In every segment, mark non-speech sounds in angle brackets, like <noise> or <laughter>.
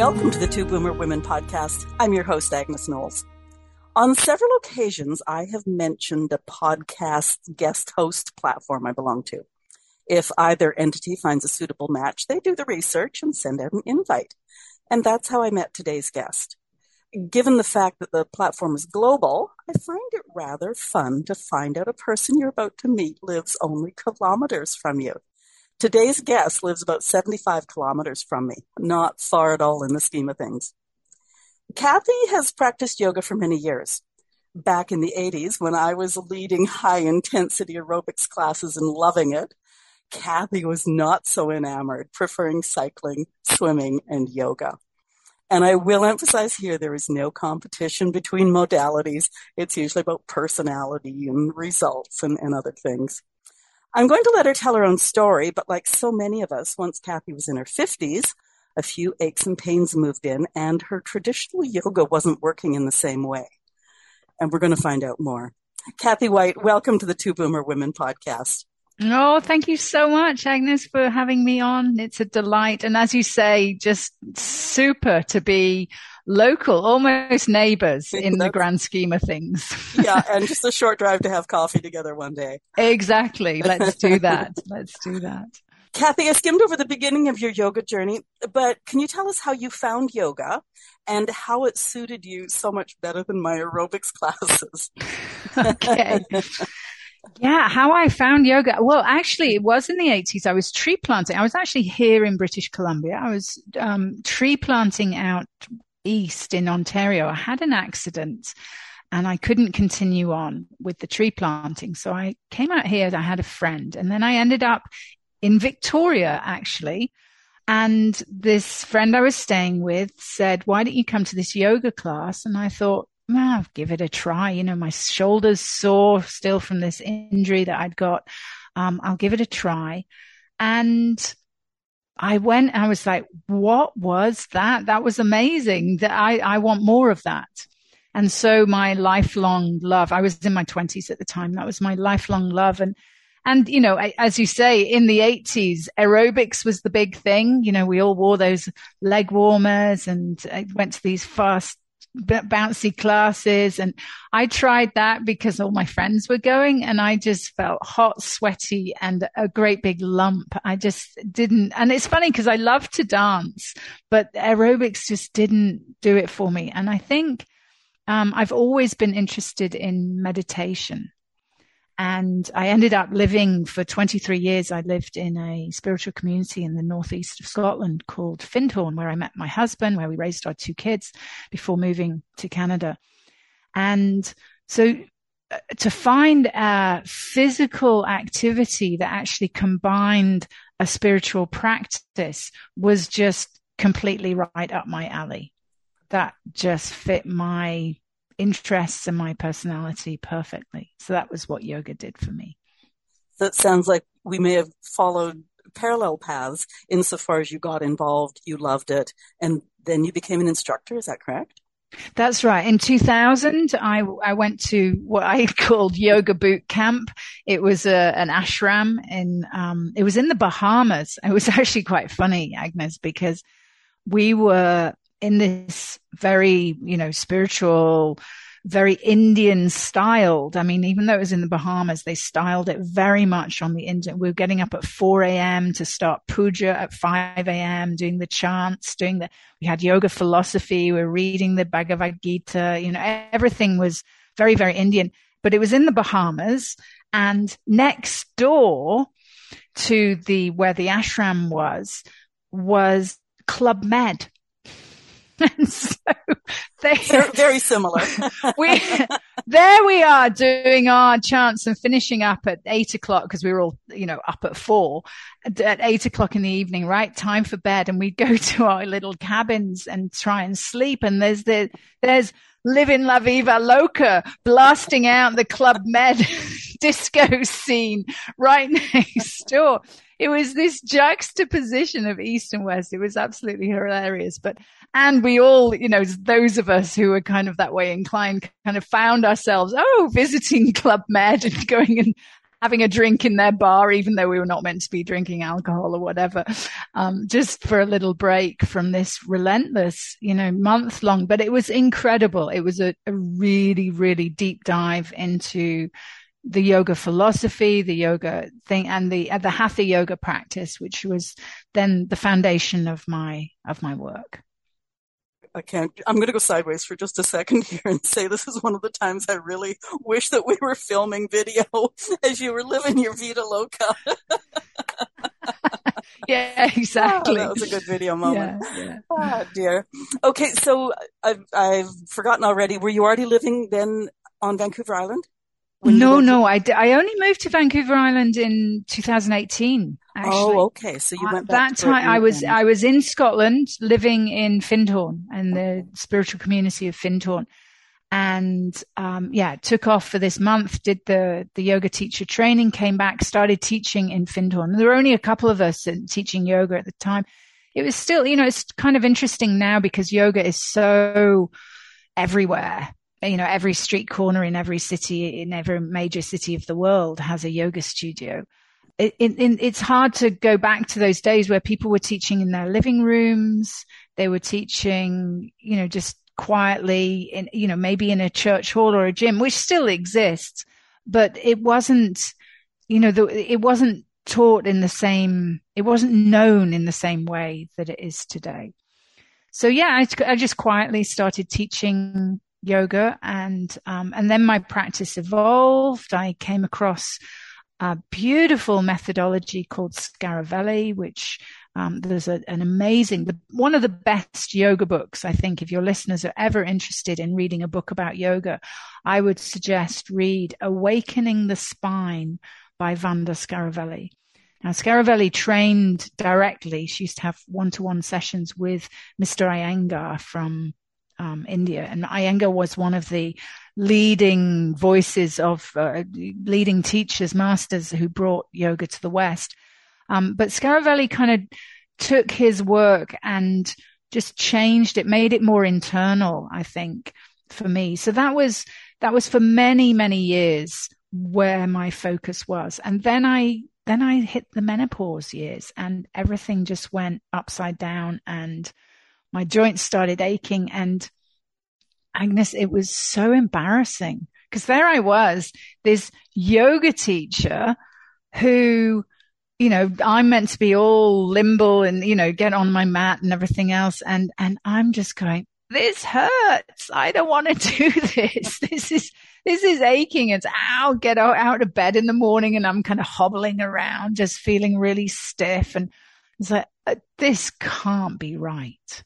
Welcome to the Two Boomer Women podcast. I'm your host, Agnes Knowles. On several occasions, I have mentioned a podcast guest host platform I belong to. If either entity finds a suitable match, they do the research and send out an invite. And that's how I met today's guest. Given the fact that the platform is global, I find it rather fun to find out a person you're about to meet lives only kilometers from you. Today's guest lives about 75 kilometers from me, not far at all in the scheme of things. Kathy has practiced yoga for many years. Back in the 80s, when I was leading high intensity aerobics classes and loving it, Kathy was not so enamored, preferring cycling, swimming, and yoga. And I will emphasize here there is no competition between modalities. It's usually about personality and results and, and other things. I'm going to let her tell her own story, but like so many of us, once Kathy was in her 50s, a few aches and pains moved in, and her traditional yoga wasn't working in the same way. And we're going to find out more. Kathy White, welcome to the Two Boomer Women podcast. Oh, thank you so much, Agnes, for having me on. It's a delight. And as you say, just super to be local, almost neighbors <laughs> in the grand scheme of things. <laughs> yeah, and just a short drive to have coffee together one day. Exactly. <laughs> Let's do that. Let's do that. Kathy, I skimmed over the beginning of your yoga journey, but can you tell us how you found yoga and how it suited you so much better than my aerobics classes? okay. Yeah, how I found yoga. Well, actually, it was in the 80s. I was tree planting. I was actually here in British Columbia. I was um, tree planting out east in Ontario, I had an accident and I couldn't continue on with the tree planting. So I came out here. I had a friend and then I ended up in Victoria actually. And this friend I was staying with said, why don't you come to this yoga class? And I thought, well, I'll give it a try. You know, my shoulders sore still from this injury that I'd got. Um, I'll give it a try. And I went I was like, what was that? That was amazing. That I, I want more of that. And so my lifelong love, I was in my twenties at the time. That was my lifelong love. And, and, you know, as you say, in the eighties, aerobics was the big thing. You know, we all wore those leg warmers and I went to these fast bouncy classes. And I tried that because all my friends were going and I just felt hot, sweaty and a great big lump. I just didn't. And it's funny because I love to dance, but aerobics just didn't do it for me. And I think, um, I've always been interested in meditation. And I ended up living for 23 years. I lived in a spiritual community in the northeast of Scotland called Findhorn, where I met my husband, where we raised our two kids before moving to Canada. And so uh, to find a physical activity that actually combined a spiritual practice was just completely right up my alley. That just fit my interests and my personality perfectly. So that was what yoga did for me. That sounds like we may have followed parallel paths insofar as you got involved, you loved it, and then you became an instructor. Is that correct? That's right. In 2000, I, I went to what I <laughs> called yoga boot camp. It was a, an ashram in, um, it was in the Bahamas. It was <laughs> actually quite funny, Agnes, because we were in this very, you know, spiritual, very Indian styled. I mean, even though it was in the Bahamas, they styled it very much on the Indian. We were getting up at 4 a.m. to start puja at 5 a.m., doing the chants, doing the, we had yoga philosophy. We were reading the Bhagavad Gita. You know, everything was very, very Indian, but it was in the Bahamas and next door to the, where the ashram was, was Club Med. <laughs> And so they <laughs> very, very similar. <laughs> we there we are doing our chants and finishing up at eight o'clock because we were all you know up at four at eight o'clock in the evening. Right, time for bed, and we go to our little cabins and try and sleep. And there's the there's living La Vida Loca blasting out the Club Med disco scene right next door it was this juxtaposition of East and West. It was absolutely hilarious. But, and we all, you know, those of us who were kind of that way inclined kind of found ourselves, oh, visiting <laughs> Club Med and going and having a drink in their bar, even though we were not meant to be drinking alcohol or whatever, um, just for a little break from this relentless, you know, month long. But it was incredible. It was a, a really, really deep dive into the yoga philosophy, the yoga thing, and the the hatha yoga practice, which was then the foundation of my of my work. I can't. I'm going to go sideways for just a second <laughs> here and say this is one of the times I really wish that we were filming video <laughs> as you were living your vida loca. <laughs> yeah, exactly. Oh, that was a good video moment. Yeah, yeah. Oh dear. Okay, so I've I've forgotten already. Were you already living then on Vancouver Island? No, no, I, d- I only moved to Vancouver Island in 2018. Actually. Oh, okay. So you went that time. I was I was in Scotland, living in Findhorn and the spiritual community of Findhorn, and um, yeah, took off for this month. Did the the yoga teacher training, came back, started teaching in Findhorn. There were only a couple of us teaching yoga at the time. It was still, you know, it's kind of interesting now because yoga is so everywhere you know, every street corner in every city, in every major city of the world has a yoga studio. It, it, it's hard to go back to those days where people were teaching in their living rooms. They were teaching, you know, just quietly in, you know, maybe in a church hall or a gym, which still exists, but it wasn't, you know, the, it wasn't taught in the same, it wasn't known in the same way that it is today. So yeah, I, I just quietly started teaching yoga and um, and then my practice evolved. I came across a beautiful methodology called Scaravelli, which um, there's a, an amazing, one of the best yoga books. I think if your listeners are ever interested in reading a book about yoga, I would suggest read Awakening the Spine by Vanda Scaravelli. Now, Scaravelli trained directly. She used to have one-to-one sessions with Mr. Iyengar from um, India. And Iyengar was one of the leading voices of uh, leading teachers, masters who brought yoga to the West. Um, but Scaravelli kind of took his work and just changed it, made it more internal, I think, for me. So that was, that was for many, many years where my focus was. And then I, then I hit the menopause years and everything just went upside down and my joints started aching and Agnes, it was so embarrassing because there I was, this yoga teacher who, you know, I'm meant to be all limble and, you know, get on my mat and everything else. And, and I'm just going, this hurts. I don't want to <laughs> do this. This is, this is aching. It's ow, get out, out of bed in the morning and I'm kind of hobbling around, just feeling really stiff. And it's like, uh, this can't be right.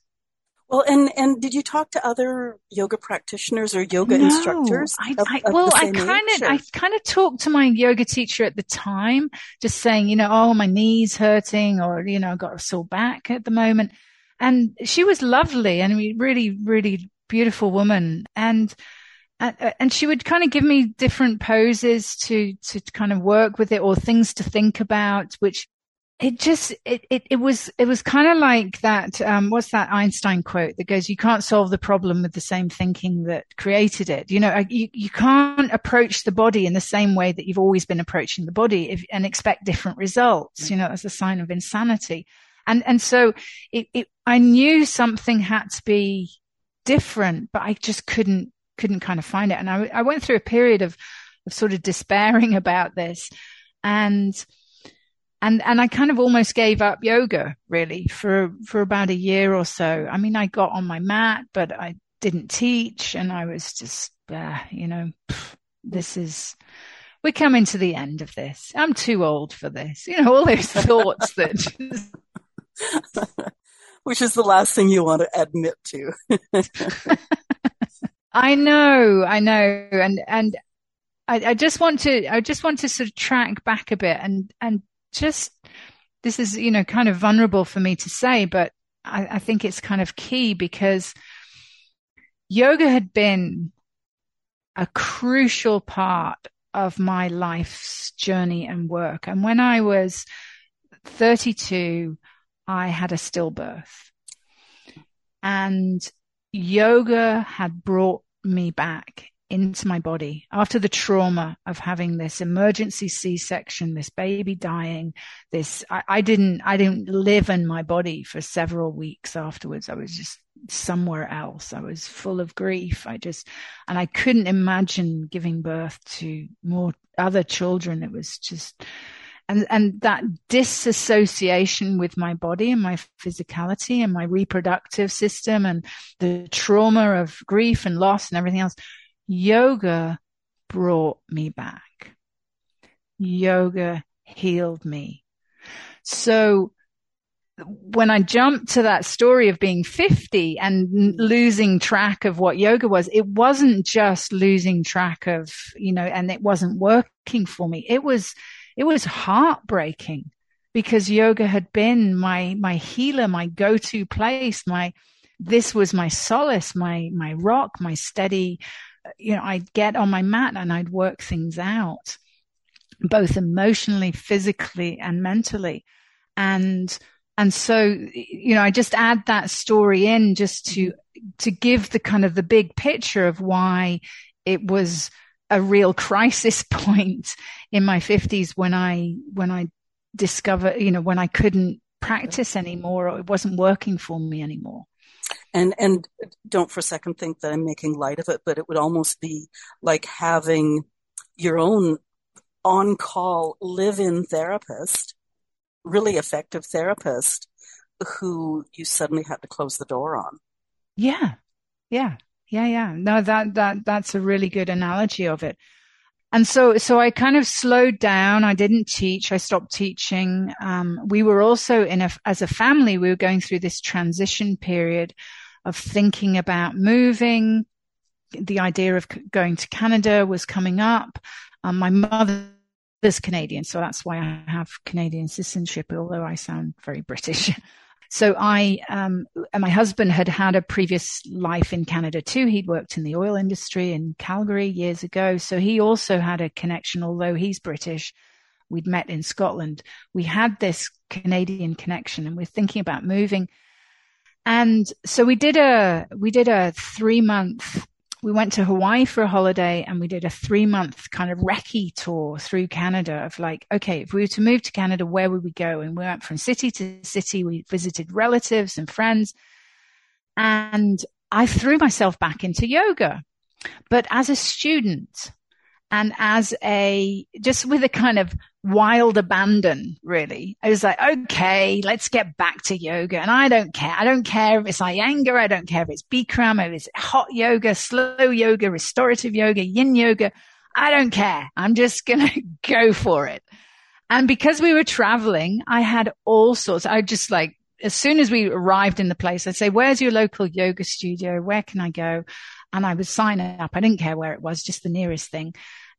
Well, and and did you talk to other yoga practitioners or yoga no, instructors? I, of, I, of well, I kind of I kind of talked to my yoga teacher at the time, just saying, you know, oh, my knees hurting, or you know, I got a sore back at the moment, and she was lovely and a really, really beautiful woman, and uh, uh, and she would kind of give me different poses to to kind of work with it or things to think about, which it just it, it, it was it was kind of like that um, what's that einstein quote that goes you can't solve the problem with the same thinking that created it. You know you, you can't approach the body in the same way that you've always been approaching the body if, and expect different results you know as a sign of insanity. And and so it, it i knew something had to be different but i just couldn't couldn't kind of find it. And I, I went through a period of, of sort of despairing <laughs> about this. And, and, and I kind of almost gave up yoga really for, for about a year or so. I mean, I got on my mat, but I didn't teach and I was just, uh, you know, this is, we're coming to the end of this. I'm too old for this. You know, all those <laughs> thoughts that. <laughs> Which is the last thing you want to admit to. <laughs> I know, I know. And, and I, I just want to, I just want to sort of track back a bit and, and just, this is, you know, kind of vulnerable for me to say, but I, I think it's kind of key because yoga had been a crucial part of my life's journey and work. And when I was 32, I had a stillbirth. And yoga had brought me back into my body after the trauma of having this emergency C-section, this baby dying, this, I, I, didn't, I didn't live in my body for several weeks afterwards. I was just somewhere else. I was full of grief. I just, and I couldn't imagine giving birth to more other children. It was just, and, and that disassociation with my body and my physicality and my reproductive system and the trauma of grief and loss and everything else, yoga brought me back. Yoga healed me. So when I jumped to that story of being 50 and losing track of what yoga was, it wasn't just losing track of, you know, and it wasn't working for me. It was, it was heartbreaking because yoga had been my, my healer, my go-to place, my, this was my solace, my, my rock, my steady, you know, I'd get on my mat and I'd work things out, both emotionally, physically and mentally. And and so, you know, I just add that story in just to, mm-hmm. to give the kind of the big picture of why it was a real crisis <laughs> point in my fifties when I, when I discovered, you know, when I couldn't practice mm-hmm. anymore or it wasn't working for me anymore. And, and don't for a second think that I'm making light of it, but it would almost be like having your own on call live in therapist really effective therapist who you suddenly had to close the door on. Yeah. Yeah. Yeah. Yeah. No, that, that, that's a really good analogy of it. And so, so I kind of slowed down. I didn't teach. I stopped teaching. Um, we were also in a, as a family, we were going through this transition period of thinking about moving. The idea of going to Canada was coming up. Um, my mother is Canadian, so that's why I have Canadian citizenship, although I sound very British. <laughs> So I, um, my husband had had a previous life in Canada too. He'd worked in the oil industry in Calgary years ago. So he also had a connection, although he's British. We'd met in Scotland. We had this Canadian connection and we're thinking about moving. And so we did a, we did a three month we went to Hawaii for a holiday and we did a three month kind of recce tour through Canada of like, okay, if we were to move to Canada, where would we go? And we went from city to city. We visited relatives and friends. And I threw myself back into yoga, but as a student and as a, just with a kind of wild abandon, really. I was like, okay, let's get back to yoga. And I don't care. I don't care if it's Iyengar. I don't care if it's Bikram, if it's hot yoga, slow yoga, restorative yoga, yin yoga. I don't care. I'm just <laughs> to go for it. And because we were traveling, I had all sorts. I just like, as soon as we arrived in the place, I'd say, where's your local yoga studio? Where can I go? And I would sign up. I didn't care where it was, just the nearest thing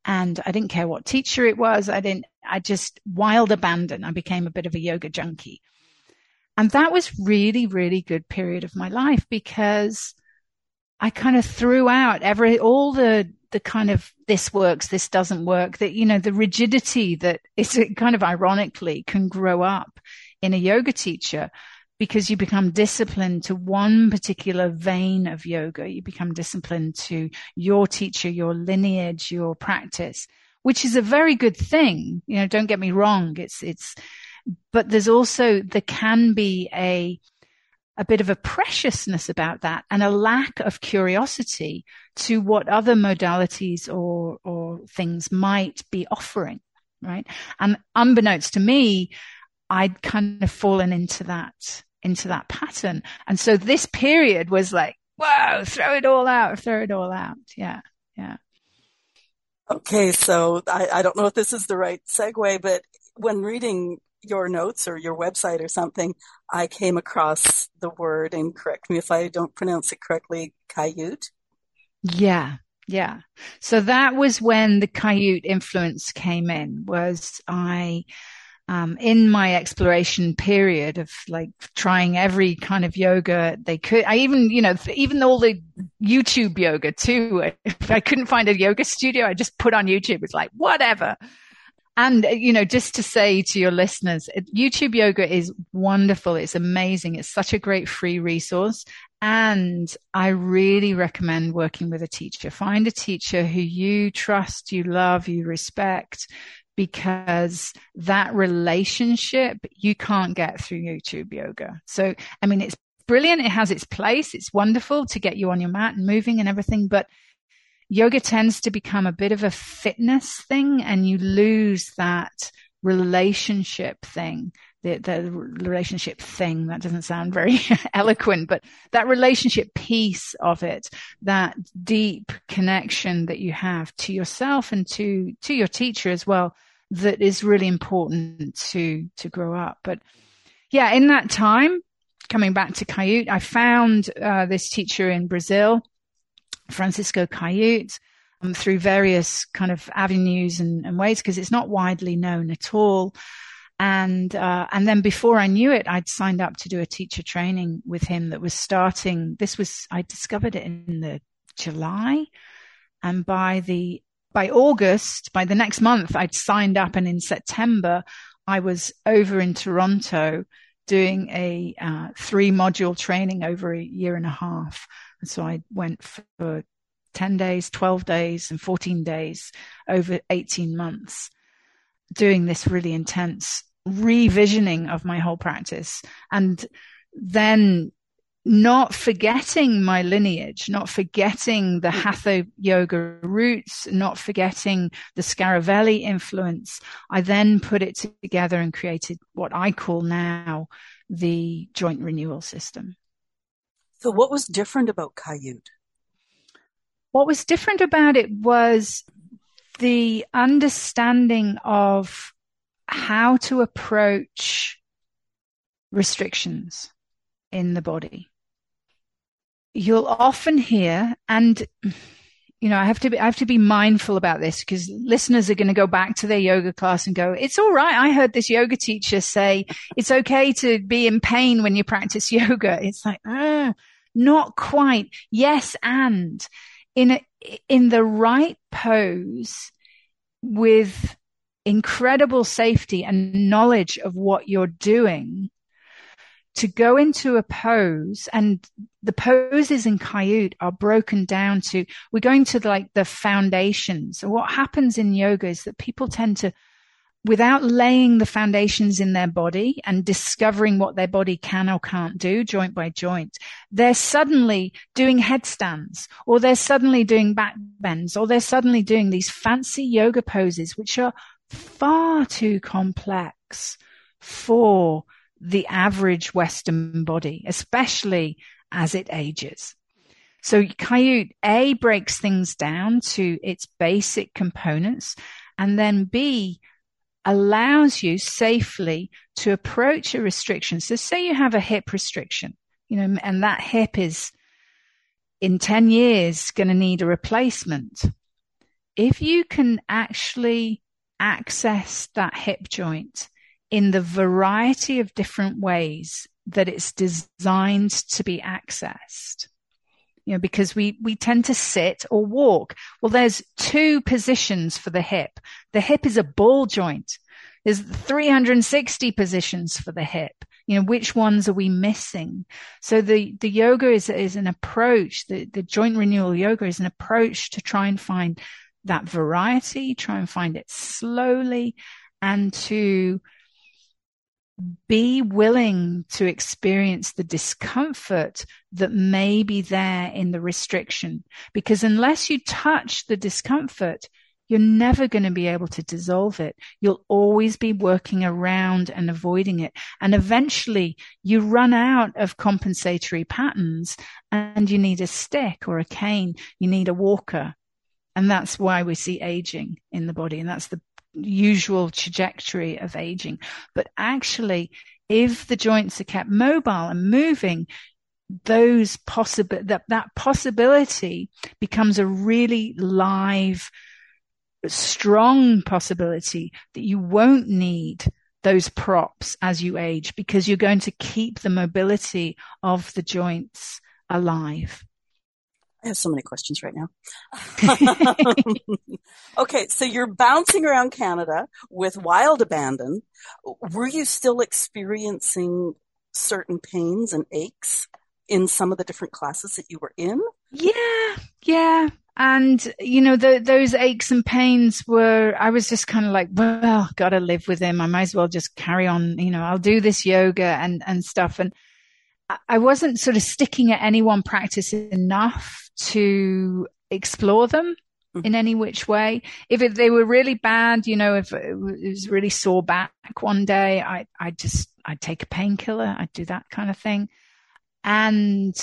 and I didn't care what teacher it was. I didn't, I just wild abandon. I became a bit of a yoga junkie. And that was really, really good period of my life because I kind of threw out every, all the, the kind of this works, this doesn't work, that, you know, the rigidity that is <laughs> kind of ironically can grow up in a yoga teacher because you become disciplined to one particular vein of yoga. You become disciplined to your teacher, your lineage, your practice, which is a very good thing. You know, don't get me wrong. It's, it's, but there's also, there can be a, a bit of a preciousness about that and a lack of curiosity to what other modalities or, or things might be offering. Right. And unbeknownst to me, I'd kind of fallen into that, into that pattern. And so this period was like, whoa, throw it all out, throw it all out. Yeah. Yeah. Okay. So I, I don't know if this is the right segue, but when reading your notes or your website or something, I came across the word, and correct me if I don't pronounce it correctly, Kaiut. Yeah. Yeah. So that was when the Kaiut influence came in was I, um, in my exploration period of like trying every kind of yoga they could. I even, you know, even all the YouTube yoga too. <laughs> If I couldn't find a yoga studio, I just put on YouTube. It's like, whatever. And, uh, you know, just to say to your listeners, YouTube yoga is wonderful. It's amazing. It's such a great free resource. And I really recommend working with a teacher. Find a teacher who you trust, you love, you respect, because that relationship you can't get through YouTube yoga. So, I mean, it's brilliant. It has its place. It's wonderful to get you on your mat and moving and everything, but yoga tends to become a bit of a fitness thing and you lose that relationship thing the, the relationship thing that doesn't sound very <laughs> eloquent but that relationship piece of it that deep connection that you have to yourself and to to your teacher as well that is really important to to grow up but yeah in that time coming back to Kaiut I found uh, this teacher in Brazil Francisco Kaiut um, through various kind of avenues and, and ways because it's not widely known at all. And uh, and then before I knew it, I'd signed up to do a teacher training with him that was starting. This was I discovered it in the July, and by the by August, by the next month, I'd signed up, and in September, I was over in Toronto doing a uh, three module training over a year and a half. And so I went for 10 days, 12 days, and 14 days over 18 months doing this really intense revisioning of my whole practice. And then not forgetting my lineage, not forgetting the mm. Hatha yoga roots, not forgetting the Scaravelli influence. I then put it together and created what I call now the joint renewal system. So what was different about Kaiut? What was different about it was the understanding of how to approach restrictions in the body. You'll often hear, and you know, I have to be, I have to be mindful about this because listeners are going to go back to their yoga class and go, it's all right. I heard this yoga teacher say it's okay to be in pain when you practice <laughs> yoga. It's like, ah, not quite. Yes. And in a, in the right pose with incredible safety and knowledge of what you're doing, to go into a pose and the poses in Kaiut are broken down to, we're going to like the foundations. So what happens in yoga is that people tend to, without laying the foundations in their body and discovering what their body can or can't do joint by joint, they're suddenly doing headstands or they're suddenly doing back bends or they're suddenly doing these fancy yoga poses, which are far too complex for the average Western body, especially as it ages. So Kaiut A breaks things down to its basic components and then B allows you safely to approach a restriction. So say you have a hip restriction, you know, and that hip is in 10 years going to need a replacement. If you can actually access that hip joint in the variety of different ways that it's designed to be accessed. You know, because we, we tend to sit or walk. Well, there's two positions for the hip. The hip is a ball joint. There's 360 positions for the hip. You know, which ones are we missing? So the, the yoga is, is an approach, the, the joint renewal yoga is an approach to try and find that variety, try and find it slowly and to be willing to experience the discomfort that may be there in the restriction. Because unless you touch the discomfort, you're never going to be able to dissolve it. You'll always be working around and avoiding it. And eventually you run out of compensatory patterns and you need a stick or a cane. You need a walker. And that's why we see aging in the body. And that's the usual trajectory of aging. But actually, if the joints are kept mobile and moving, those possible that that possibility becomes a really live strong possibility that you won't need those props as you age because you're going to keep the mobility of the joints alive. I have so many questions right now. <laughs> <laughs> okay, so you're bouncing around Canada with wild abandon. Were you still experiencing certain pains and aches in some of the different classes that you were in? Yeah, yeah. And, you know, the, those aches and pains were, I was just kind of like, well, gotta live with him. I might as well just carry on, you know, I'll do this yoga and, and stuff. And I wasn't sort of sticking at any one practice enough to explore them mm-hmm. in any which way. If it, they were really bad, you know, if it was really sore back one day, I, I just, I'd take a painkiller. I'd do that kind of thing. And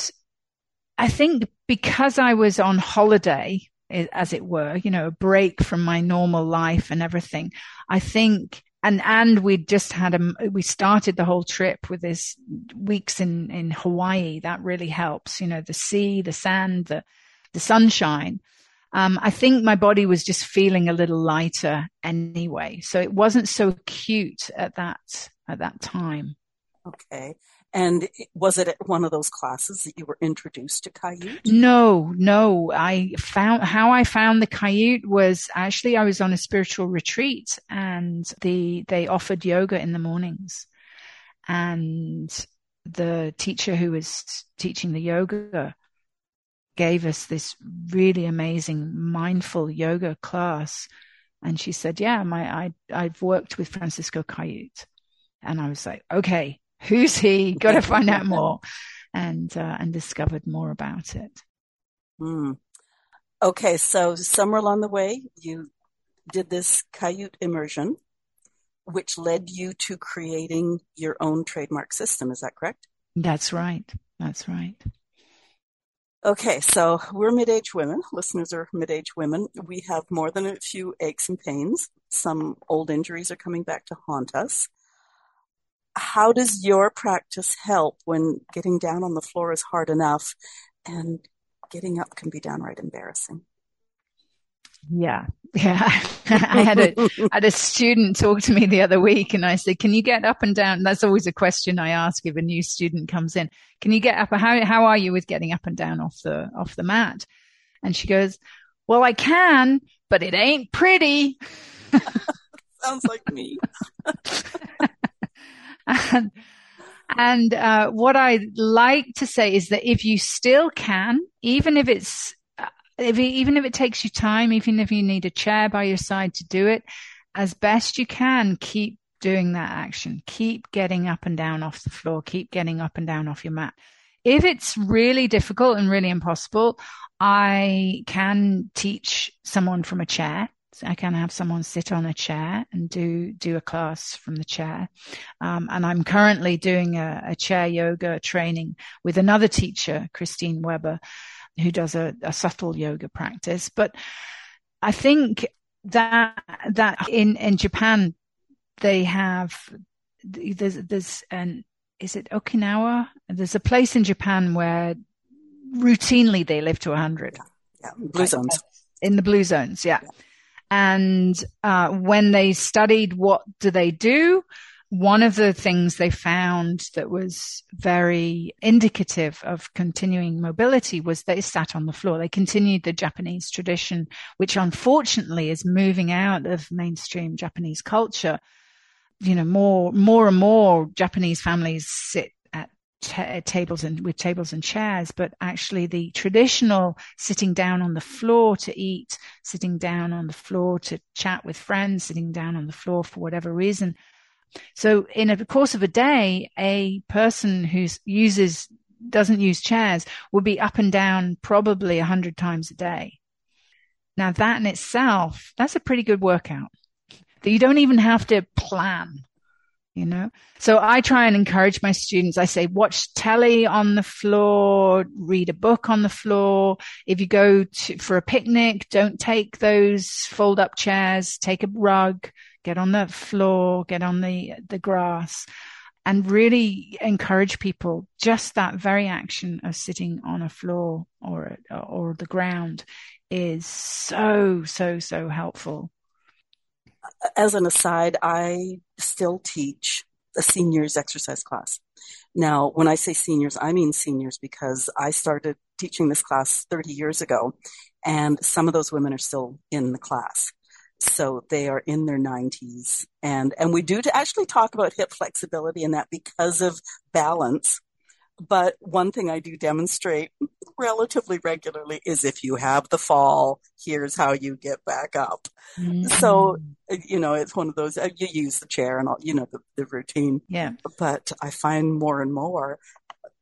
I think because I was on holiday, as it were, you know, a break from my normal life and everything, I think, and, and we just had a, we started the whole trip with this weeks in, in Hawaii. That really helps, you know, the sea, the sand, the, the sunshine. Um, I think my body was just feeling a little lighter anyway. So it wasn't so acute at that, at that time. Okay. And was it at one of those classes that you were introduced to Kaiut? No, no. I found how I found the Kaiut was actually I was on a spiritual retreat and the they offered yoga in the mornings. And the teacher who was teaching the yoga gave us this really amazing mindful yoga class. And she said, yeah, my, I, I've worked with Francisco Kayut. And I was like, okay, who's he? <laughs> Got to find out more, and uh, and discovered more about it. Mm. Okay, so somewhere along the way, you did this Kaiut immersion, which led you to creating your own trademark system. Is that correct? That's right. That's right. Okay, so we're mid-aged women. Listeners are mid-aged women. We have more than a few aches and pains. Some old injuries are coming back to haunt us how does your practice help when getting down on the floor is hard enough and getting up can be downright embarrassing? Yeah. Yeah. <laughs> I had a, <laughs> I had a student talk to me the other week and I said, can you get up and down? That's always a question I ask if a new student comes in. Can you get up? How, how are you with getting up and down off the, off the mat? And she goes, well, I can, but it ain't pretty. <laughs> Sounds like me. And, <laughs> and uh, what I like to say is that if you still can, even if it's uh, if even if it takes you time, even if you need a chair by your side to do it, as best you can, keep doing that action. Keep getting up and down off the floor. Keep getting up and down off your mat. If it's really difficult and really impossible, I can teach someone from a chair. I can have someone sit on a chair and do do a class from the chair. Um, and I'm currently doing a, a, chair yoga training with another teacher, Kristine Weber, who does a, a subtle yoga practice. But I think that that in in Japan they have there's there's an is it Okinawa? There's a place in Japan where routinely they live to 100. Yeah, blue zones. In the blue zones, yeah. yeah. And uh, when they studied what do they do, one of the things they found that was very indicative of continuing mobility was they sat on the floor. They continued the Japanese tradition, which unfortunately is moving out of mainstream Japanese culture. You know, more, more and more Japanese families sit t- uh, tables and with tables and chairs, but actually the traditional sitting down on the floor to eat, sitting down on the floor to chat with friends, sitting down on the floor for whatever reason, So in a course of a day, a person who uses, doesn't use chairs would be up and down probably a hundred times a day. Now that in itself, that's a pretty good workout. That you don't even have to plan you know? So i try and encourage my students. I say watch telly on the floor read a book on the floor. If you go to, for a picnic don't take those fold up chairs. Take a rug get on the floor get on the the grass and really encourage people. Just that very action of sitting on a floor or or the ground is so so so helpful as an aside, I still teach a seniors exercise class. Now, when I say seniors, I mean seniors because I started teaching this class 30 years ago and some of those women are still in the class. So they are in their 90s and, and we do to actually talk about hip flexibility and that because of balance but one thing I do demonstrate relatively regularly is if you have the fall, here's how you get back up. Mm-hmm. So, you know, it's one of those, uh, you use the chair and all, you know, the, the routine. Yeah. But I find more and more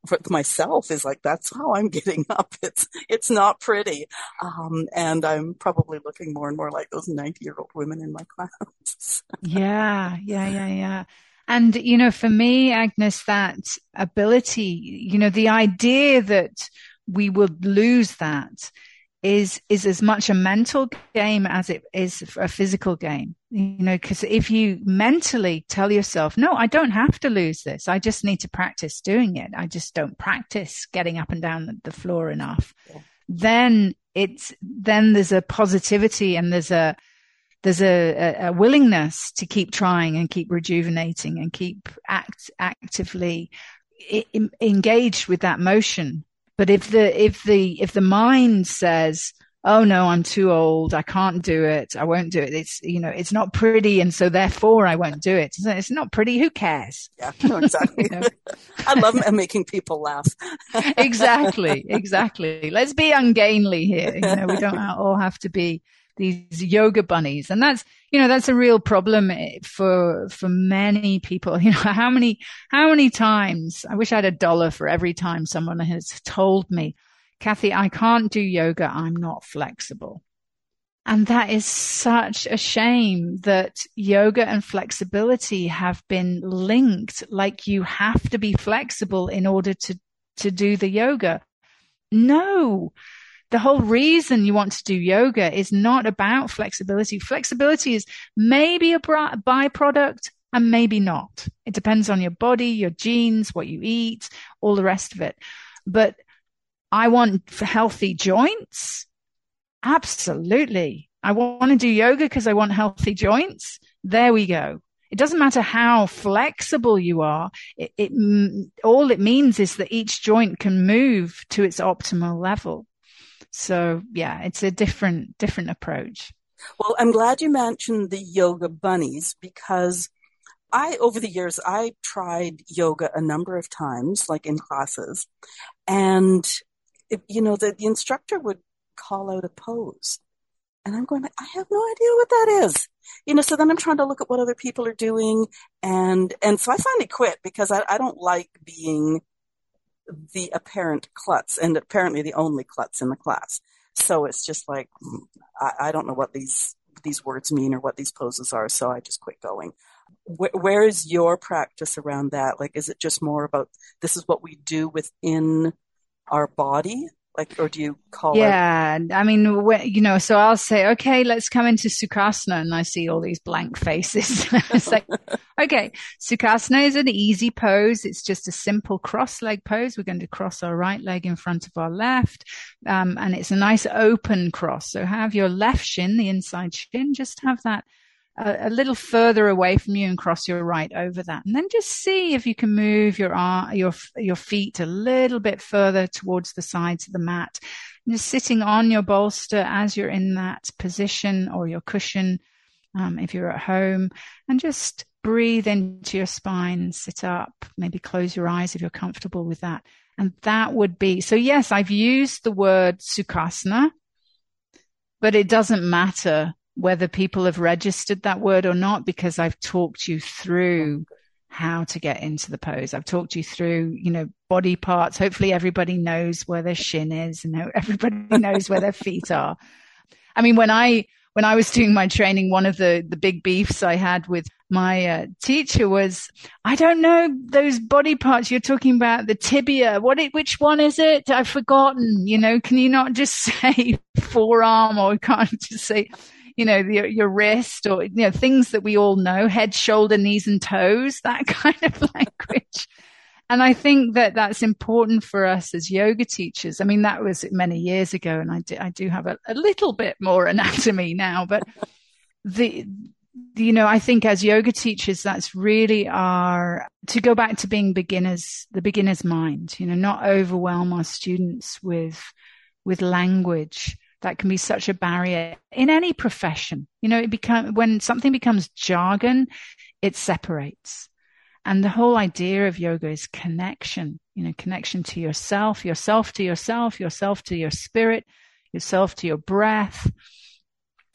for myself is like, that's how I'm getting <laughs> up. It's, it's not pretty. Um, and I'm probably looking more and more like those 90 year old women in my <laughs> class. yeah. Yeah. Yeah. Yeah. And, you know, for me, Agnes, that ability, you know, the idea that we would lose that is, is as much a mental game as it is a physical game. You know, because if you mentally tell yourself, no, I don't have to lose this. I just need to practice doing it. I just don't practice getting up and down the floor enough. Yeah. Then it's, then there's a positivity and there's a, there's a, a, willingness to keep trying and keep rejuvenating and keep act, actively I- engaged with that motion. But if the if the if the mind says, "Oh no, I'm too old. I can't do it. I won't do it. It's you know, it's not pretty, and so therefore I won't do it." It's not pretty. Who cares? Yeah, <laughs> no, exactly. <laughs> you know? <laughs> I love making people laugh. exactly, exactly. Let's be ungainly here. You know, we don't all have to be these yoga bunnies. And that's, you know, that's a real problem eh, for, for many people. <laughs> You know, how many, how many times, I wish I had a dollar for every time someone has told me, Kathy, I can't do yoga. I'm not flexible. And that is such a shame that yoga and flexibility have been linked like you have to be flexible in order to, to do the yoga. No, the whole reason you want to do yoga is not about flexibility. Flexibility is maybe a byproduct and maybe not. It depends on your body, your genes, what you eat, all the rest of it. But I want healthy joints. Absolutely. I want to do yoga because I want healthy joints. There we go. It doesn't matter how flexible you are. It, it, all it means is that each joint can move to its optimal level. So yeah, it's a different, different approach. Well, I'm glad you mentioned the yoga bunnies because I, over the years, I tried yoga a number of times, like in classes, and it, you know, the, the instructor would call out a pose. And I'm going, I have no idea what that is. You know, so then I'm trying to look at what other people are doing. And, and so I finally quit because I, I don't like being the apparent klutz and apparently the only klutz in the class. So it's just like, I, I don't know what these, these words mean or what these poses are. So I just quit going. Where, where is your practice around that? Like, is it just more about this is what we do within our body like, or do you call yeah, it? Yeah, I mean, you know, so I'll say, okay, let's come into Sukhasana, and I see all these blank faces. <laughs> it's like, okay, Sukhasana is an easy pose. It's just a simple cross leg pose. We're going to cross our right leg in front of our left, um, and it's a nice open cross. So have your left shin, the inside shin, just have that a, a, little further away from you and cross your right over that. And then just see if you can move your arm, your, your feet a little bit further towards the sides of the mat. And just sitting on your bolster as you're in that position or your cushion, um, if you're at home and just breathe into your spine, sit up, maybe close your eyes if you're comfortable with that. And that would be, so yes, I've used the word sukhasana, but it doesn't matter whether people have registered that word or not, because I've talked you through how to get into the pose. I've talked you through, you know, body parts. Hopefully everybody knows where their shin is and everybody <laughs> knows where their feet are. I mean, when I, when I was doing my training, one of the, the big beefs I had with my uh, teacher was, I don't know those body parts you're talking about, the tibia. What, it, which one is it? I've forgotten. You know, can you not just <laughs> say forearm or can't just say, you know, your, your wrist or, you know, things that we all know, head, shoulder, knees and toes, <laughs> that kind of language. And I think that that's important for us as yoga teachers. I mean, that was many years ago and I do, I do have a, a little bit more <laughs> anatomy now, but the, you know, I think as yoga teachers, that's really our, to go back to being beginners, the beginner's mind, you know, not overwhelm our students with, with language that can be such a barrier in any profession. You know, it become, when something becomes jargon, it separates. And the whole idea of yoga is connection, you know, connection to yourself, yourself to yourself, yourself to your spirit, yourself to your breath,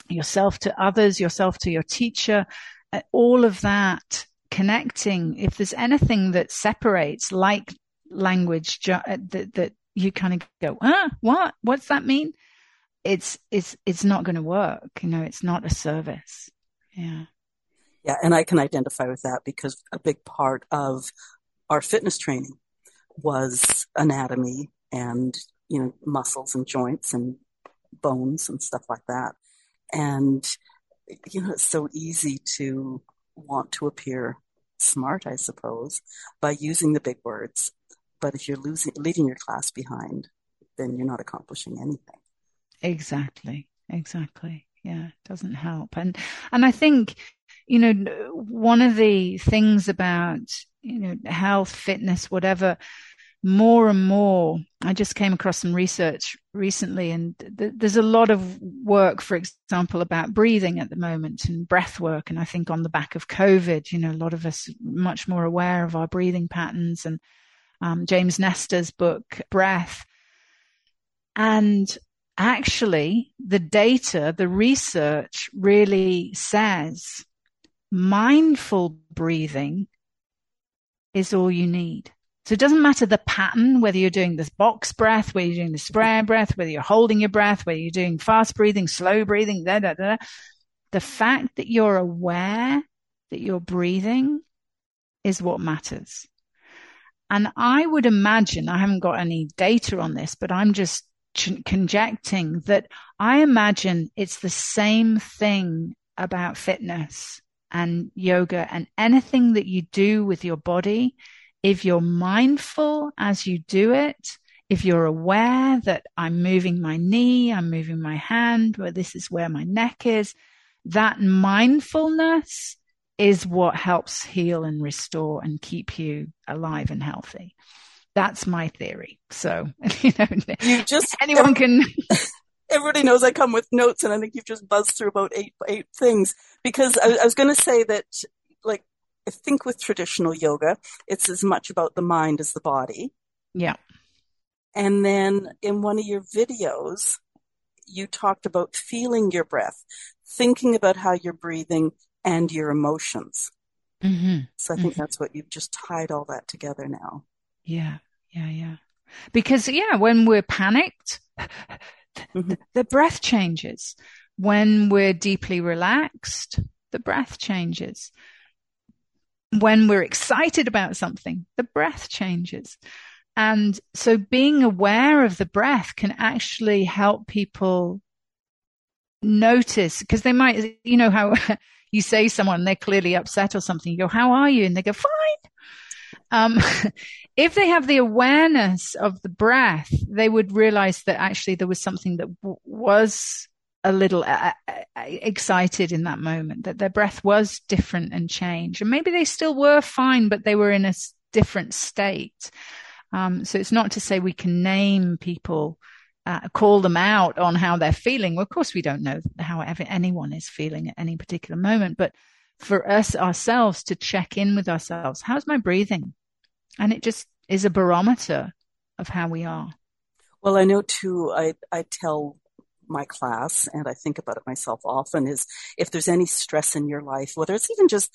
yourself to others, yourself to your teacher, uh, all of that connecting. If there's anything that separates, like language, uh, that, that you kind of go, ah, what? What's that mean? It's it's it's not going to work. You know, it's not a service. Yeah. Yeah, and I can identify with that because a big part of our fitness training was anatomy and you know muscles and joints and bones and stuff like that. And, you know, it's so easy to want to appear smart, I suppose, by using the big words. But if you're losing, leaving your class behind, then you're not accomplishing anything. Exactly. Exactly. Yeah. It doesn't help. And, and I think, you know, one of the things about, you know, health, fitness, whatever, more and more, I just came across some research recently, and th- there's a lot of work, for example, about breathing at the moment and breath work. And I think on the back of COVID, you know, a lot of us much more aware of our breathing patterns and um, James Nestor's book, Breath. And actually, the data, the research really says mindful breathing is all you need. So it doesn't matter the pattern, whether you're doing this box breath, whether you're doing the sprayer breath, whether you're holding your breath, whether you're doing fast breathing, slow breathing, da, da, da. The fact that you're aware that you're breathing is what matters. And I would imagine, I haven't got any data on this, but I'm just conjecting that I imagine it's the same thing about fitness and yoga and anything that you do with your body if you're mindful as you do it, if you're aware that I'm moving my knee, I'm moving my hand, where this is where my neck is, that mindfulness is what helps heal and restore and keep you alive and healthy. That's my theory. So, <laughs> you know, you just <laughs> anyone can. <laughs> Everybody knows I come with notes, and I think you've just buzzed through about eight eight things. Because I, I was going to say that, like I think with traditional yoga, it's as much about the mind as the body. Yeah. And then in one of your videos, you talked about feeling your breath, thinking about how you're breathing and your emotions. Mm-hmm. So I think mm-hmm. that's what you've just tied all that together now. Yeah, yeah, yeah. Because, yeah, when we're panicked, mm-hmm. the breath changes. When we're deeply relaxed, the breath changes when we're excited about something, the breath changes. And so being aware of the breath can actually help people notice because they might, you know, how <laughs> you say someone, they're clearly upset or something. You go, how are you? And they go, fine. Um, <laughs> if they have the awareness of the breath, they would realize that actually there was something that w- was a little uh, uh, uh, excited in that moment that their breath was different and changed. And maybe they still were fine but they were in a different state. Um, so it's not to say we can name people uh, call them out on how they're feeling. Well, of course we don't know how anyone is feeling at any particular moment but for us ourselves to check in with ourselves how's my breathing and it just is a barometer of how we are well i know too i i tell my class, and I think about it myself often, is if there's any stress in your life, whether it's even just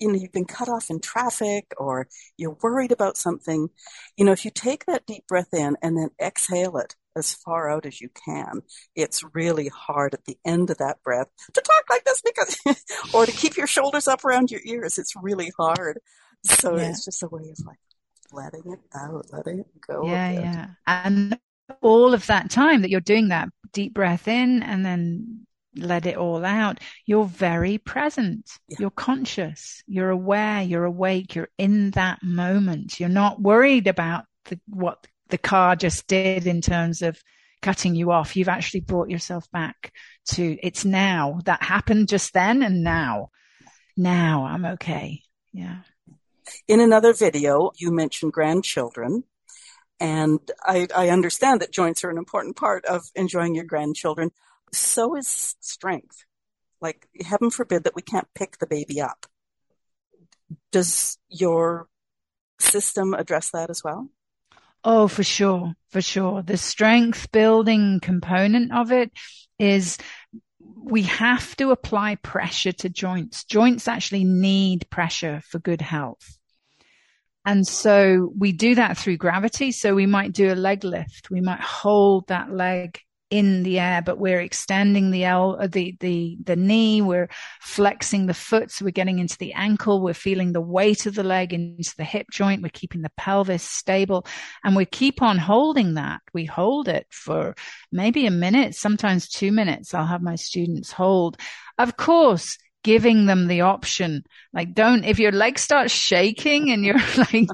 you know, you've been cut off in traffic or you're worried about something, you know, if you take that deep breath in and then exhale it as far out as you can, it's really hard at the end of that breath to talk like this because, <laughs> or to keep your shoulders up around your ears. It's really hard. So yeah. it's just a way of like letting it out, letting it go. Yeah, yeah. And all of that time that you're doing that deep breath in and then let it all out, you're very present. Yeah. You're conscious. You're aware. You're awake. You're in that moment. You're not worried about the, what the car just did in terms of cutting you off. You've actually brought yourself back to it's now that happened just then and now. Now I'm okay. Yeah. In another video, you mentioned grandchildren. And I, I understand that joints are an important part of enjoying your grandchildren so is strength. Like, heaven forbid that we can't pick the baby up. Does your system address that as well? Oh, for sure, for sure. The strength building component of it is we have to apply pressure to joints. Joints actually need pressure for good health. And so we do that through gravity. So we might do a leg lift. We might hold that leg in the air, but we're extending the L, uh, the, the, the knee. We're flexing the foot. So we're getting into the ankle. We're feeling the weight of the leg into the hip joint. We're keeping the pelvis stable and we keep on holding that. We hold it for maybe a minute, sometimes two minutes. I'll have my students hold. Of course, giving them the option. Like, don't, if your leg starts shaking and you're <laughs> like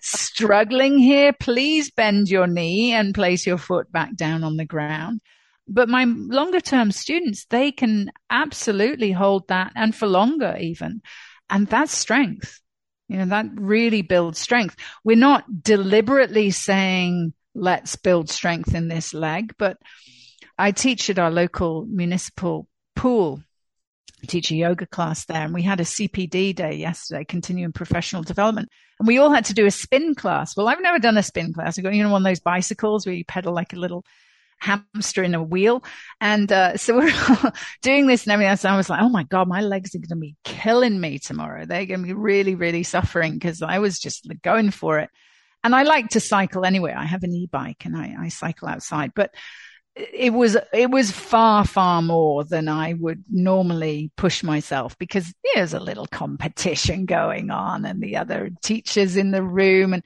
struggling here, please bend your knee and place your foot back down on the ground. But my longer term students, they can absolutely hold that and for longer even. And that's strength. You know, that really builds strength. We're not deliberately saying, let's build strength in this leg, but I teach at our local municipal pool teach a yoga class there and we had a CPD day yesterday, continuing professional development. And we all had to do a spin class. Well, I've never done a spin class. I got, you know, one of those bicycles where you pedal like a little hamster in a wheel. And, uh, so we're <laughs> doing this and everything. So I was like, Oh my God, my legs are going to be killing me tomorrow. They're going to be really, really suffering because I was just going for it. And I like to cycle anyway. I have an e-bike and I, I cycle outside, but it was it was far far more than I would normally push myself because there's a little competition going on and the other teachers in the room. And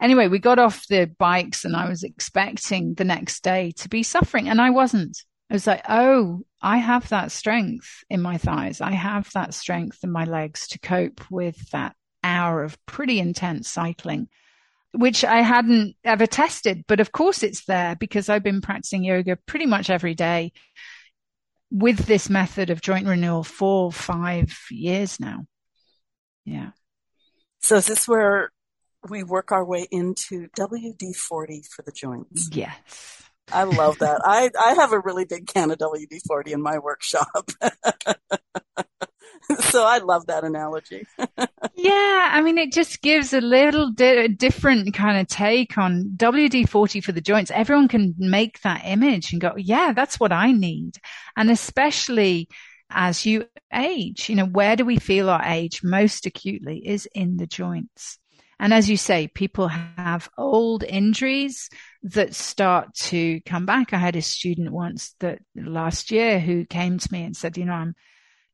anyway we got off the bikes and I was expecting the next day to be suffering and I wasn't. I was like oh I have that strength in my thighs. I have that strength in my legs to cope with that hour of pretty intense cycling which I hadn't ever tested. But of course it's there because I've been practicing yoga pretty much every day with this method of joint renewal for five years now. Yeah. So is this where we work our way into WD 40 for the joints? Yes. I love that. <laughs> I, I have a really big can of WD 40 in my workshop. <laughs> <laughs> so I love that analogy. <laughs> yeah, I mean, it just gives a little di- different kind of take on WD 40 for the joints. Everyone can make that image and go, yeah, that's what I need. And especially as you age, you know, where do we feel our age most acutely is in the joints. And as you say, people have old injuries that start to come back. I had a student once that last year who came to me and said, you know, I'm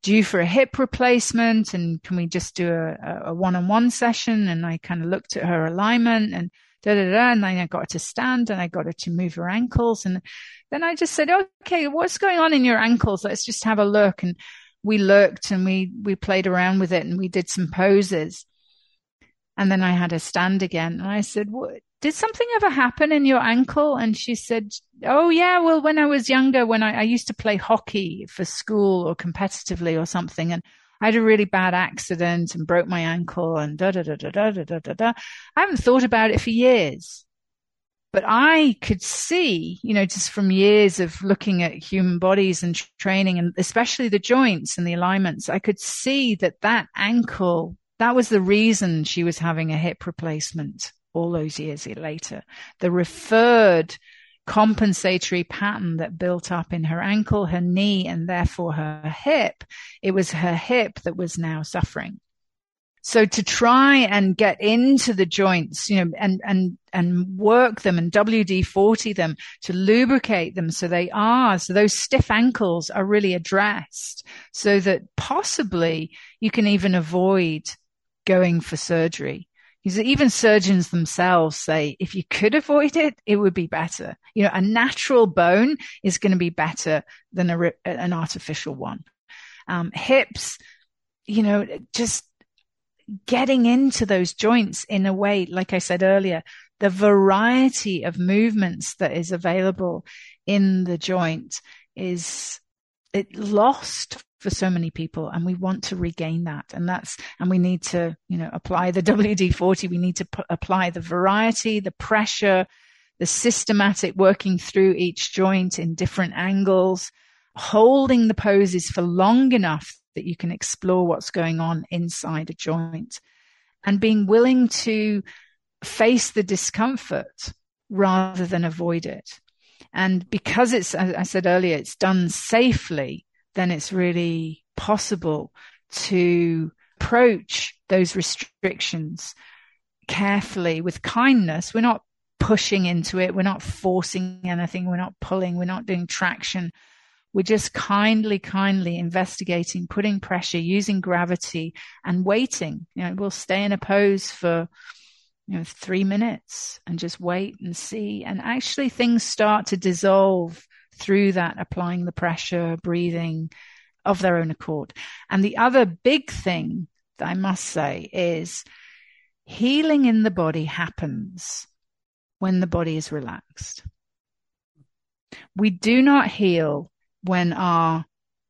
due for a hip replacement and can we just do a, a one-on-one session? And I kind of looked at her alignment and da da da. And then I got her to stand and I got her to move her ankles. And then I just said, okay, what's going on in your ankles? Let's just have a look. And we looked and we, we played around with it and we did some poses. And then I had her stand again. And I said, what, did something ever happen in your ankle? And she said, Oh yeah, well, when I was younger, when I, I used to play hockey for school or competitively or something, and I had a really bad accident and broke my ankle and da da da da da da da da. I haven't thought about it for years. But I could see, you know, just from years of looking at human bodies and training and especially the joints and the alignments, I could see that that ankle, that was the reason she was having a hip replacement all those years later. The referred compensatory pattern that built up in her ankle, her knee, and therefore her hip. It was her hip that was now suffering. So to try and get into the joints, you know, and, and, and work them and WD 40 them to lubricate them so they are, so those stiff ankles are really addressed so that possibly you can even avoid going for surgery. Even surgeons themselves say if you could avoid it, it would be better. You know, a natural bone is going to be better than a, an artificial one. Um, hips, you know, just getting into those joints in a way, like I said earlier, the variety of movements that is available in the joint is it lost for so many people and we want to regain that and that's and we need to you know apply the <laughs> WD40 we need to p- apply the variety the pressure the systematic working through each joint in different angles holding the poses for long enough that you can explore what's going on inside a joint and being willing to face the discomfort rather than avoid it. And because it's, as I said earlier, it's done safely, then it's really possible to approach those restrictions carefully with kindness. We're not pushing into it. We're not forcing anything. We're not pulling. We're not doing traction. We're just kindly, kindly investigating, putting pressure, using gravity and waiting. You know, we'll stay in a pose for, you know, three minutes and just wait and see. And actually things start to dissolve through that, applying the pressure, breathing of their own accord. And the other big thing that I must say is healing in the body happens when the body is relaxed. We do not heal when our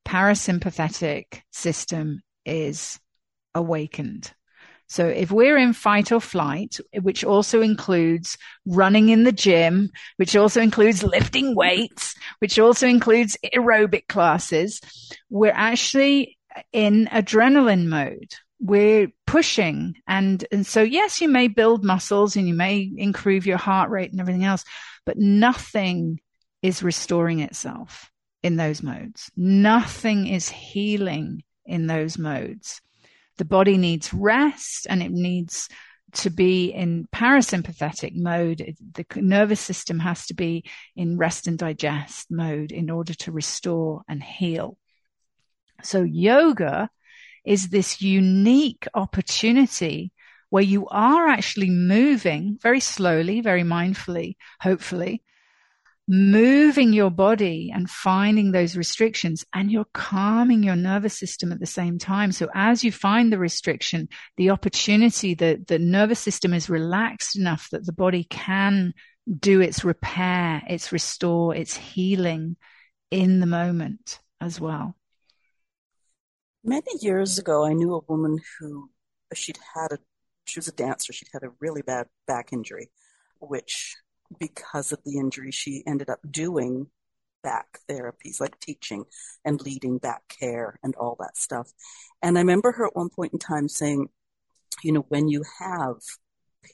parasympathetic system is awakened. So if we're in fight or flight, which also includes running in the gym, which also includes lifting weights, which also includes aerobic classes, we're actually in adrenaline mode. We're pushing. And, and so yes, you may build muscles and you may improve your heart rate and everything else, but nothing is restoring itself in those modes. Nothing is healing in those modes. The body needs rest and it needs to be in parasympathetic mode. The nervous system has to be in rest and digest mode in order to restore and heal. So yoga is this unique opportunity where you are actually moving very slowly, very mindfully, hopefully, moving your body and finding those restrictions and you're calming your nervous system at the same time. So as you find the restriction, the opportunity that the nervous system is relaxed enough that the body can do its repair, its restore, its healing in the moment as well. Many years ago, I knew a woman who she'd had a, she was a dancer. She'd had a really bad back injury, which because of the injury, she ended up doing back therapies like teaching and leading back care and all that stuff. And I remember her at one point in time saying, you know, when you have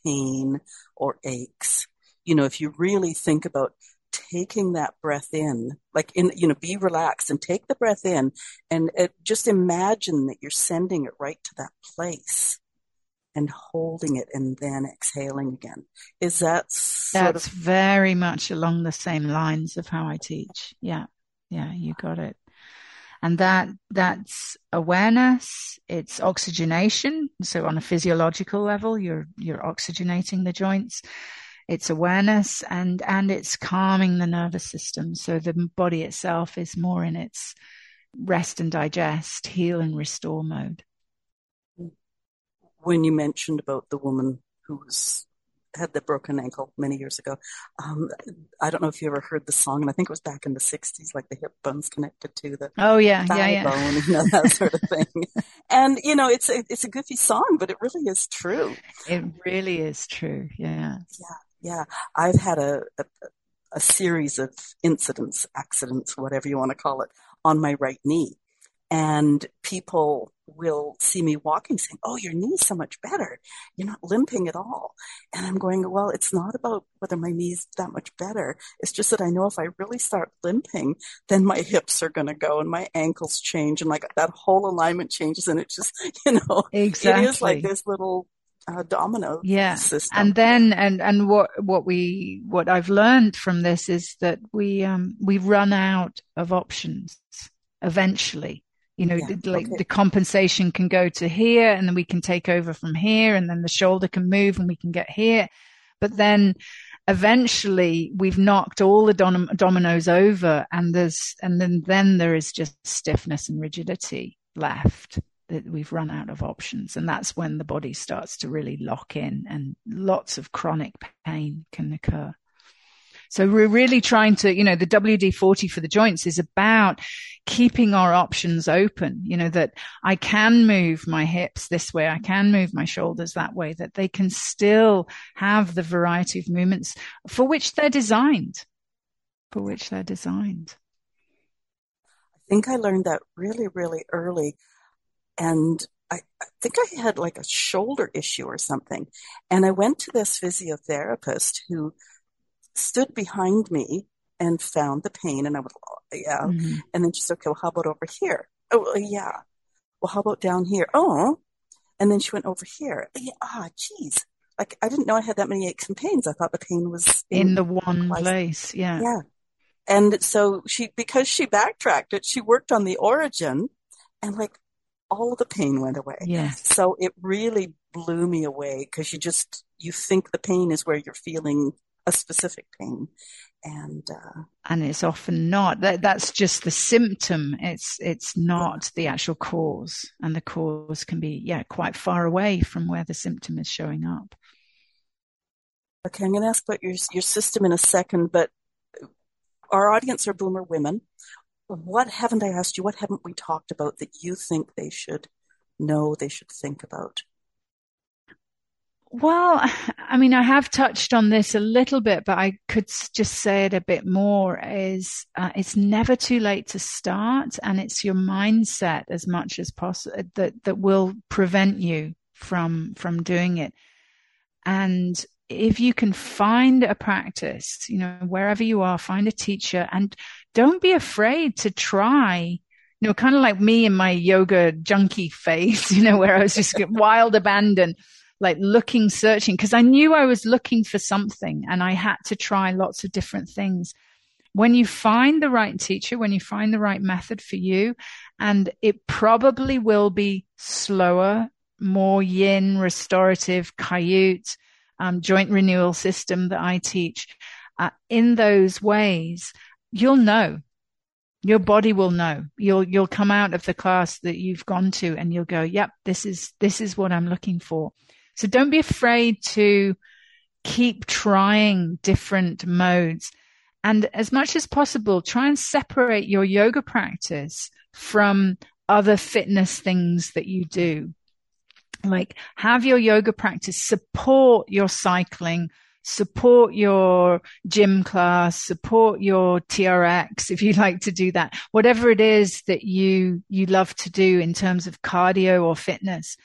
pain or aches, you know, if you really think about taking that breath in, like in, you know, be relaxed and take the breath in and it, just imagine that you're sending it right to that place and holding it and then exhaling again. Is that That's of- very much along the same lines of how I teach. Yeah. Yeah, you got it. And that, that's awareness. It's oxygenation. So on a physiological level, you're, you're oxygenating the joints. It's awareness and, and it's calming the nervous system. So the body itself is more in its rest and digest, heal and restore mode when you mentioned about the woman who was had the broken ankle many years ago. Um, I don't know if you ever heard the song, and I think it was back in the '60s, like the hip bone's connected to the oh yeah yeah yeah bone, you know <laughs> that sort of thing. and you know, it's a it's a goofy song, but it really is true. It really is true. Yeah. Yeah, yeah. I've had a, a a series of incidents, accidents, whatever you want to call it, on my right knee. And people will see me walking saying, Oh, your knee's so much better. You're not limping at all. And I'm going, well, it's not about whether my knee's that much better. It's just that I know if I really start limping, then my hips are going to go and my ankles change and like that whole alignment changes. And it just, <laughs> you know, exactly. it is like this little uh, domino yeah. system. And then, and, and what, what we, what I've learned from this is that we, um, we run out of options eventually you know, yeah, like okay. the compensation can go to here and then we can take over from here and then the shoulder can move and we can get here. But mm-hmm. then eventually we've knocked all the dom- dominoes over and there's, and then, then there is just stiffness and rigidity left that we've run out of options. And that's when the body starts to really lock in and lots of chronic pain can occur. So we're really trying to, you know, the WD 40 for the joints is about keeping our options open, you know, that I can move my hips this way. I can move my shoulders that way, that they can still have the variety of movements for which they're designed, for which they're designed. I think I learned that really, really early. And I, I, think I had like a shoulder issue or something. And I went to this physiotherapist who stood behind me and found the pain and I was, would, yeah. Mm-hmm. And then she said, okay, well, how about over here? Oh, yeah. Well, how about down here? Oh, and then she went over here. Yeah, ah, geez. Like I didn't know I had that many aches and pains. I thought the pain was in, in the one place. place. Yeah. Yeah. And so she, because she backtracked it, she worked on the origin and like all the pain went away. Yes. So it really blew me away because you just, you think the pain is where you're feeling a specific pain. And uh, and it's often not that that's just the symptom. It's it's not the actual cause. And the cause can be yeah quite far away from where the symptom is showing up. Okay i'm going to ask about your your system in a second but our audience are boomer women. What haven't i asked you? What haven't we talked about that you think they should know they should think about well, <laughs> I mean, I have touched on this a little bit, but I could just say it a bit more is uh, it's never too late to start and it's your mindset as much as possible that, that will prevent you from, from doing it. And if you can find a practice, you know, wherever you are, find a teacher and don't be afraid to try you know, kind of like me in my yoga junkie <laughs> phase, you know, where I was just wild abandon like looking, searching, because I knew I was looking for something and I had to try lots of different things. When you find the right teacher, when you find the right method for you, and it probably will be slower, more yin, restorative, Kaiut, um, joint renewal system that I teach, uh, in those ways, you'll know. Your body will know. You'll you'll come out of the class that you've gone to and you'll go yep this is this is what i'm looking for so don't be afraid to keep trying different modes. And as much as possible, try and separate your yoga practice from other fitness things that you do. Like have your yoga practice support your cycling, support your gym class, support your TRX if you like to do that. Whatever it is that you, you love to do in terms of cardio or fitness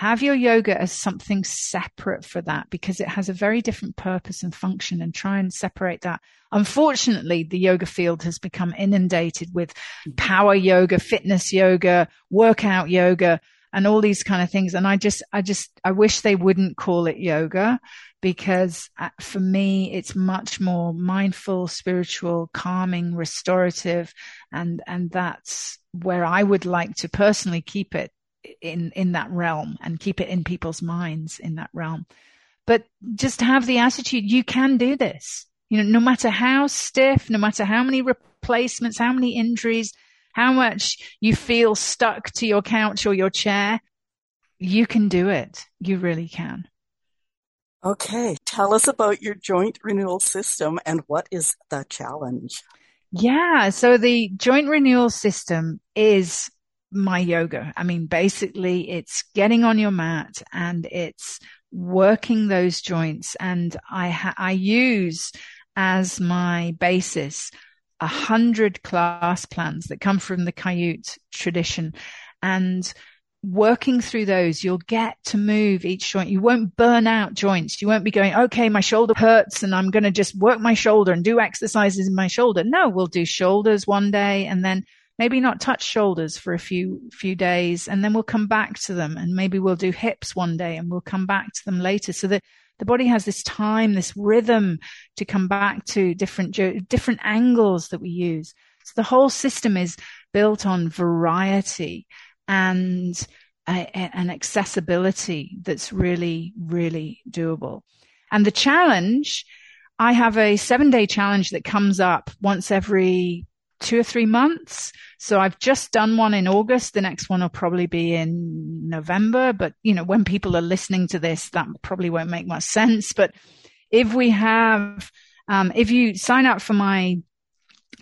have your yoga as something separate for that because it has a very different purpose and function and try and separate that. Unfortunately, the yoga field has become inundated with power yoga, fitness yoga, workout yoga, and all these kind of things. And I just, I just, I wish they wouldn't call it yoga because uh, for me, it's much more mindful, spiritual, calming, restorative. And, and that's where I would like to personally keep it in in that realm and keep it in people's minds in that realm. But just have the attitude you can do this. You know no matter how stiff no matter how many replacements how many injuries how much you feel stuck to your couch or your chair you can do it. You really can. Okay. Tell us about your joint renewal system and what is the challenge? Yeah. So the joint renewal system is my yoga. I mean, basically it's getting on your mat and it's working those joints. And I, ha- I use as my basis a hundred class plans that come from the Kaiut tradition and working through those, you'll get to move each joint. You won't burn out joints. You won't be going, okay, my shoulder hurts and I'm going to just work my shoulder and do exercises in my shoulder. No, we'll do shoulders one day and then maybe not touch shoulders for a few, few days. And then we'll come back to them and maybe we'll do hips one day and we'll come back to them later so that the body has this time, this rhythm to come back to different, different angles that we use. So the whole system is built on variety and an accessibility that's really, really doable. And the challenge, I have a seven day challenge that comes up once every two or three months. So I've just done one in August. The next one will probably be in November. But, you know, when people are listening to this, that probably won't make much sense. But if we have, um, if you sign up for my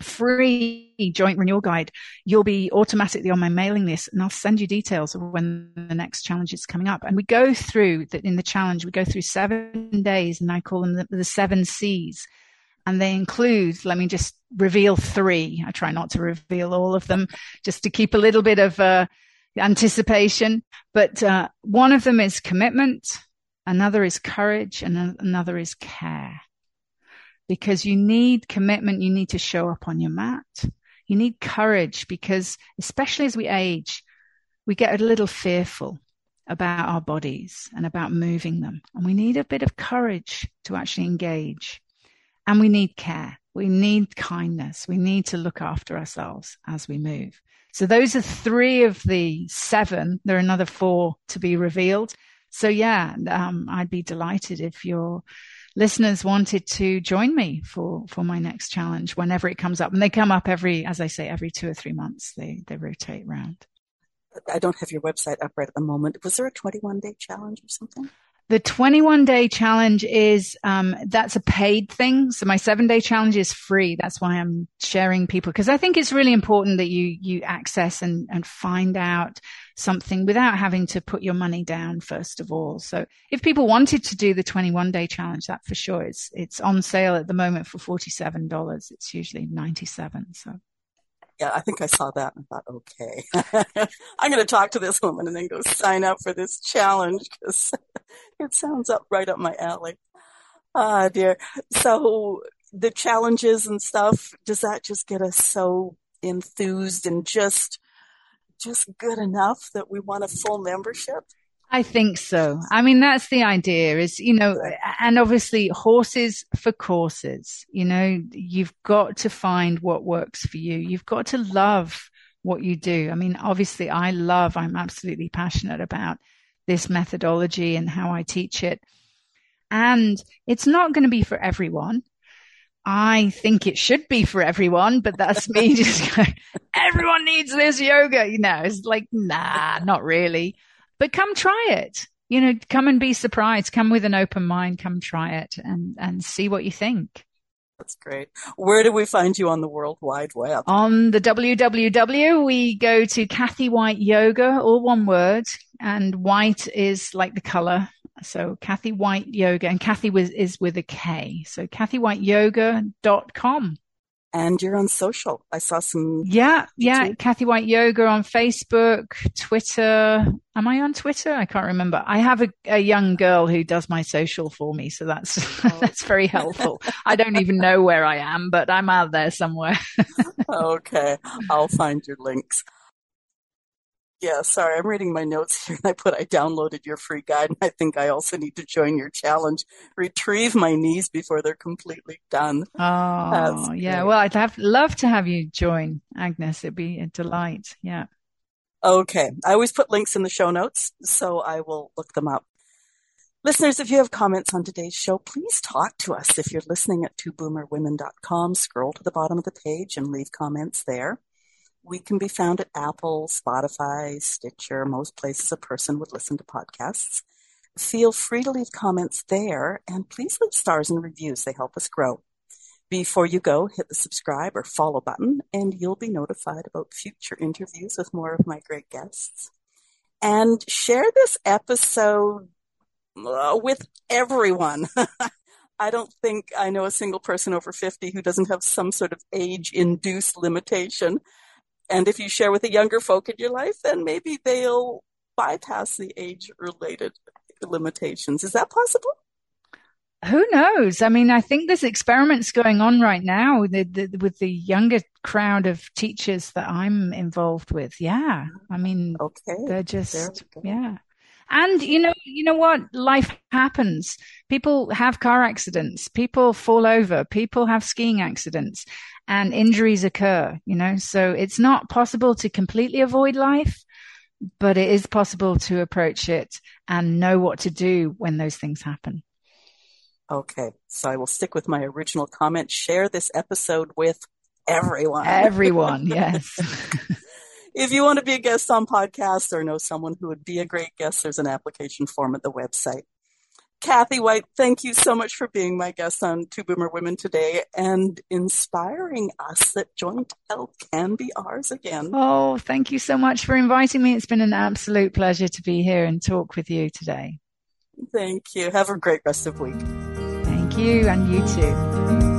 free joint renewal guide, you'll be automatically on my mailing list and I'll send you details of when the next challenge is coming up. And we go through that in the challenge, we go through seven days and I call them the, the seven C's. And they include, let me just reveal three. I try not to reveal all of them just to keep a little bit of uh, anticipation. But uh, one of them is commitment, another is courage, and another is care because you need commitment. You need to show up on your mat. You need courage because, especially as we age, we get a little fearful about our bodies and about moving them. And we need a bit of courage to actually engage. And we need care. We need kindness. We need to look after ourselves as we move. So those are three of the seven. There are another four to be revealed. So yeah, um, I'd be delighted if you're listeners wanted to join me for, for my next challenge whenever it comes up. And they come up every, as I say, every two or three months. They, they rotate around. I don't have your website up right at the moment. Was there a 21 day challenge or something? The 21 day challenge is, um, that's a paid thing. So my seven day challenge is free. That's why I'm sharing people because I think it's really important that you, you access and, and find out something without having to put your money down first of all. So if people wanted to do the 21 day challenge, that for sure it's, it's on sale at the moment for $47. It's usually 97. So yeah, I think I saw that and thought, okay, <laughs> I'm going to talk to this woman and then go sign up for this challenge because <laughs> it sounds up right up my alley. Ah, dear. So the challenges and stuff, does that just get us so enthused and just, just good enough that we want a full membership? I think so. I mean, that's the idea is, you know, and obviously horses for courses, you know, you've got to find what works for you. You've got to love what you do. I mean, obviously I love, I'm absolutely passionate about this methodology and how I teach it. And it's not going to be for everyone. I think it should be for everyone, but that's me <laughs> just going, everyone needs this yoga. You know, it's like, nah, not really but come try it. You know, come and be surprised. Come with an open mind. Come try it and, and see what you think. That's great. Where do we find you on the World Wide Web? On the www, we go to Kathy White Yoga, all one word, and white is like the color. So Kathy White Yoga, and Kathy was, is with a K. So kathywhiteyoga.com and you're on social. I saw some. Yeah, yeah. Kathy White Yoga on Facebook, Twitter. Am I on Twitter? I can't remember. I have a, a young girl who does my social for me, so that's <laughs> oh. that's very helpful. I don't even know where I am, but I'm out there somewhere. <laughs> okay, I'll find your links. Yeah, sorry, I'm reading my notes here and I put I downloaded your free guide and I think I also need to join your challenge. Retrieve my knees before they're completely done. Oh, yeah. Well, I'd have love to have you join, Agnes. It'd be a delight. Yeah. Okay. I always put links in the show notes, so I will look them up. Listeners, if you have comments on today's show, please talk to us. If you're listening at twoboomerwomen.com, scroll to the bottom of the page and leave comments there. We can be found at Apple, Spotify, Stitcher, most places a person would listen to podcasts. Feel free to leave comments there and please leave stars and reviews. They help us grow. Before you go, hit the subscribe or follow button and you'll be notified about future interviews with more of my great guests. And share this episode uh, with everyone. <laughs> I don't think I know a single person over 50 who doesn't have some sort of age induced limitation. And if you share with the younger folk in your life, then maybe they'll bypass the age related limitations. Is that possible? Who knows? I mean, I think there's experiments going on right now with the, with the younger crowd of teachers that I'm involved with. Yeah. I mean, okay. they're just, yeah. And you know, you know what? Life happens. People have car accidents. People fall over. People have skiing accidents and injuries occur, you know, so it's not possible to completely avoid life, but it is possible to approach it and know what to do when those things happen. Okay. So I will stick with my original comment. Share this episode with everyone. Everyone. <laughs> yes. <laughs> if you want to be a guest on podcasts or know someone who would be a great guest, there's an application form at the website. Kathy White, thank you so much for being my guest on Two Boomer Women today and inspiring us that joint health can be ours again. Oh, thank you so much for inviting me. It's been an absolute pleasure to be here and talk with you today. Thank you. Have a great rest of week. Thank you, and you too.